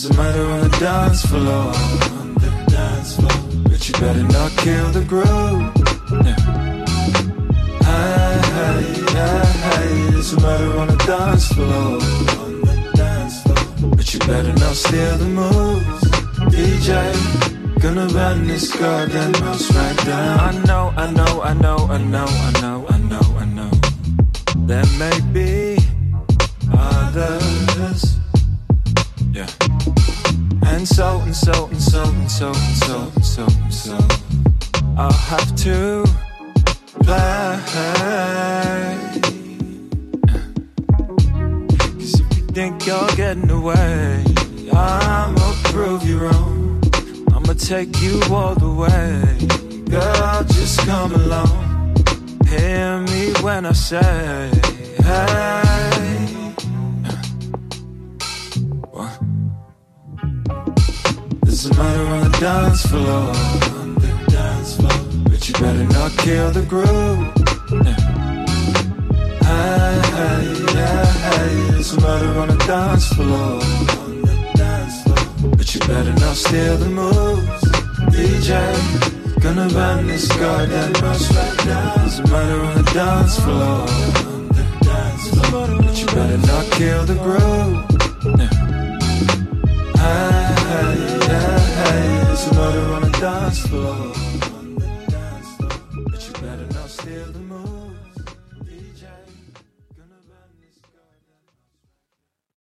There's a murder on the dance floor. On the dance floor. But you better not kill the groove. Yeah. Hey, hey, hey, hey. There's a murder on the dance floor. On the dance floor. But you better not steal the moves. DJ, gonna run this goddamn house right down. I know, I know, I know, I know, I know, I know, I know. There may be And so and so and so and so and so and so and so. I'll have to play. Cause if you think you're getting away, I'ma prove you wrong. I'ma take you all the way. Girl, just come along. Hear me when I say, hey. There's a murder on the dance floor. On the dance floor. But you better not kill the groove. Yeah. Hey, hey, a murder on the dance floor. On the dance floor. But you better not steal the moves. DJ. Gonna run this goddamn house right now. There's a murder on the dance floor. But you better not kill the groove. slow